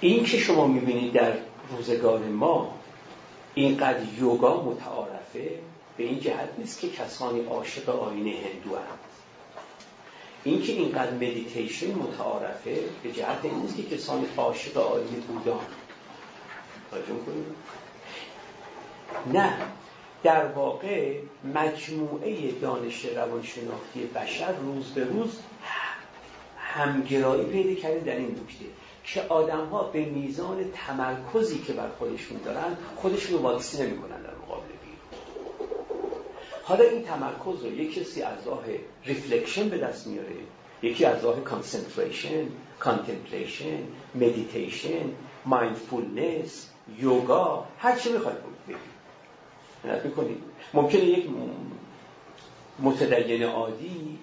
این که شما می‌بینید در روزگار ما اینقدر یوگا متعارفه به این جهت نیست که کسانی عاشق آین هندو هست این که اینقدر مدیتیشن متعارفه به جهت این نیست که کسانی عاشق آین بودان نه در واقع مجموعه دانش روانشناختی بشر روز به روز همگرایی پیدا کرده در این نکته. که آدم ها به میزان تمرکزی که بر خودشون دارن خودشون رو واکسینه می‌کنن در مقابل حالا این تمرکز رو یک کسی از راه reflection به دست میاره. یکی از راه concentration contemplation meditation mindfulness یوگا هر چی می‌خواد بگید. می‌کنید. ممکنه یک متدین عادی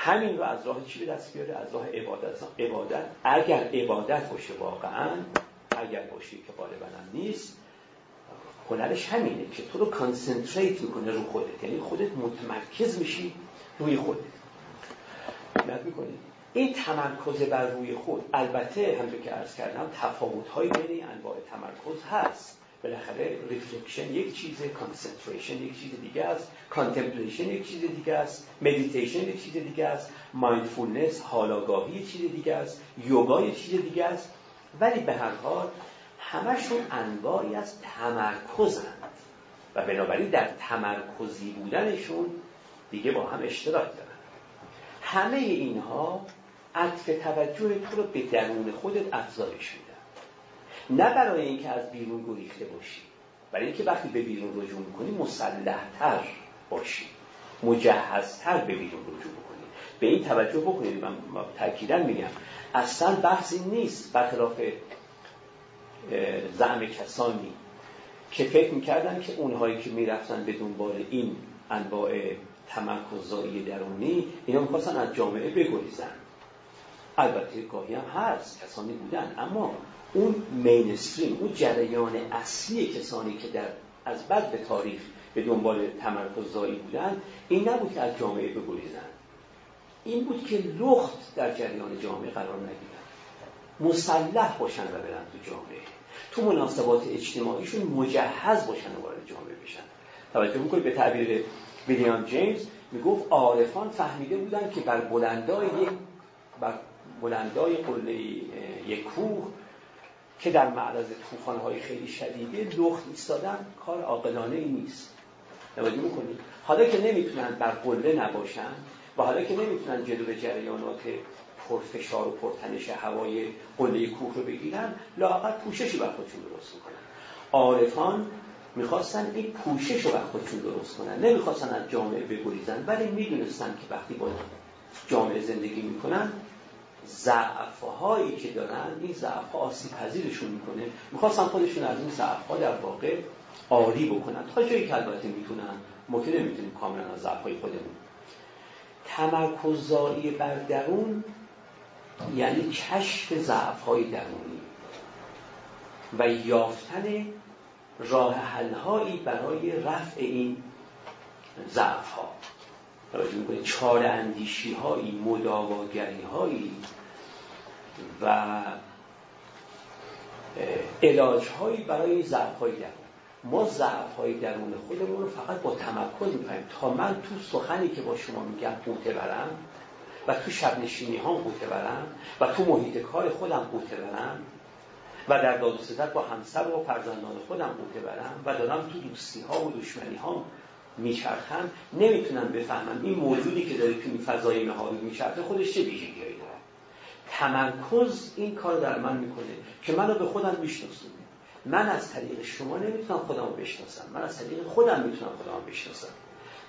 همین رو از راه چی به دست بیاره؟ از راه عبادت. عبادت. اگر عبادت باشه واقعا اگر باشه که غالبا هم نیست هنرش همینه که تو رو concentrate می‌کنه رو خودت. یعنی خودت متمرکز میشی روی خودت. می‌کنید این تمرکز بر روی خود. البته هم که عرض کردم تفاوت های بین انواع تمرکز هست. بالاخره reflection یک چیزه concentration یک چیز دیگه است. contemplation یک چیز دیگه است. مدیتیشن یک چیز دیگه است. mindfulness حالا آگاهی یک چیز دیگه است. یوگا یک چیز دیگه است. ولی به هر حال همشون انواعی از تمرکزند. و بنابراین در تمرکزی بودنشون دیگه با هم اشتراک دارن. همه اینها عطف توجه تو رو به درون خودت افزایش میده. نه برای اینکه از بیرون گریخته باشی برای اینکه وقتی به بیرون رجوع می‌کنی مسلحتر باشی مجهزتر به بیرون رجوع بکنی. به این توجه بکنید من تاکیدا میگم اصلا بحثی نیست برخلاف زعم کسانی که فکر می‌کردن که اونهایی که می‌رفتن به دنبال این انواع تمرکزایی درونی اینا می‌خواستن از جامعه بگریزن. البته گاهی هم هست کسانی بودن. اما اون مینستریم اون جریان اصلی کسانی که در از بعد به تاریخ به دنبال تمرکز زایی بودن این نبود که از جامعه بگریزن. این بود که لخت در جریان جامعه قرار نگیرن. مسلح باشن و برن تو جامعه. تو مناسبات اجتماعیشون مجهز باشن و وارد جامعه بشن. توجه می‌کنید به تعبیر ویلیام جیمز؟ می‌گفت عارفان فهمیده بودن که بر بلندای یک بر بلندای قله یک کوه که در معرض طوفان‌های خیلی شدیده لخت ایستادن کار عاقلانه ای نیست. توجه می‌کنید حالا که نمی‌تونن بر قله نباشن و حالا که نمی‌تونن جلو جریانات پرفشار و پرتنش هوای قله کوه رو بگیرن لاقل پوششی بر خودشون درست می‌کنن. عارفان می‌خواستن این پوشش رو بر خودشون درست کنن. نمی‌خواستن از جامعه بگریزن ولی می‌دونستن که وقتی با جامعه زندگی می‌کنن ضعفهایی که دارن این ضعف آسیب پذیرشون می‌کنه. می‌خواستن خودشون از این ضعف در واقع عالی بکنن. تا جایی که البته می‌تونن ما که نمی‌تونیم کاملا از ضعف های خودمون. تمرکززایی بر درون یعنی کشف ضعف های درونی و یافتن راه حل هایی برای رفع این ضعف ها چار اندیشی هایی مداواگری هایی و علاج هایی برای ضعف های درون. ما ضعف های درون خودمون رو فقط با تمرکز می‌کنیم. تا من تو سخنی که با شما میگم قوطه برم و تو شب نشینی ها قوطه برم و تو محیط کار خودم قوطه برم و در داد با همسر و فرزندان خودم قوطه برم و دارم تو دوستی ها و دشمنی ها میچرخم نمی‌تونم بفهمم این موجودی که داره تو این فضای مهاری میچرخه خودش چه ویژگیهایی داره. تمرکز این کار در من می‌کنه که منو به خودم میشناسونه. من از طریق شما نمی‌تونم خودم رو بشناسم. من از طریق خودم می‌تونم خودم رو بشناسم.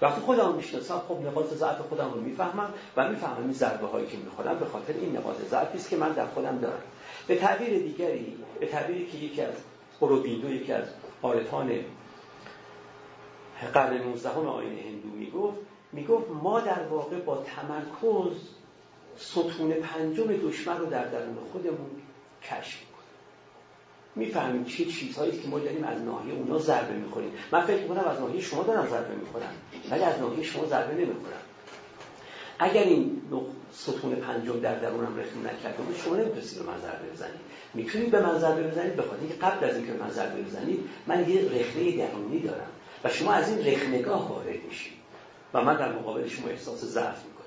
وقتی خودم رو می‌شناسم خب نقاط ضعف خودم رو می‌فهمم و می‌فهمم این ضربه هایی که می‌خورم به خاطر این نقاط ضعفی است که من در خودم دارم. به تعبیر دیگری به تعبیری که یکی از اوروبیندو یکی از عارفان قرن 19 آین هندو می‌گفت می‌گفت ما در واقع با تمرکز ستون پنجم دشمن رو در درون خودمون کشف می‌فهمیم چه چیزهایی که ما داریم از ناحیه اونا ضربه می‌خوریم. من فکر می‌کنم از ناحیه شما دارم ضربه می‌خورم ولی از ناحیه شما ضربه نمی‌خورم اگر این ستون پنجم در درونم رخنه نکرده بود شما نمی‌تونستید به من ضربه بزنید. می‌تونید به من ضربه بزنید به خاطر قبل از اینکه به من ضربه بزنید من یه رخنه درونی دارم. و شما از این رخنه‌گاه وارد میشید و من در مقابل شما احساس ضعف می‌کنم.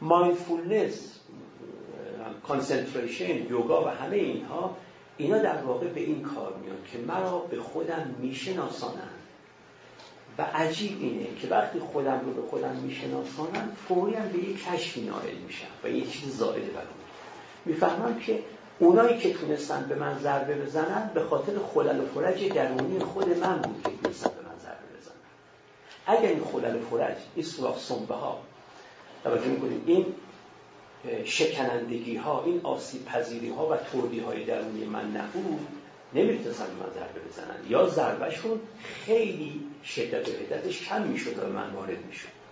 mindfulness concentration یوگا و همه اینها اینا در واقع به این کار میاد که مرا به خودم میشناسانند. و عجیب اینه که وقتی خودم رو به خودم میشناسانم فوری به یک کشفی نائل میشم و یه چیز زائده برام. می‌فهمم که اونایی که تونستن به من ضربه بزنن به خاطر خلل و فرج درونی خود من بود که تونستن به من ضربه بزنن اگر این خلل فرج این سوراخ سنبه ها توجه می‌کنیم این شکنندگی ها این آسیب پذیری ها و توردی های درونی من نبود نمی‌تونستن من ضربه بزنن. یا ضربهشون خیلی شدت و حدتش کم می‌شد و من وارد می‌شد.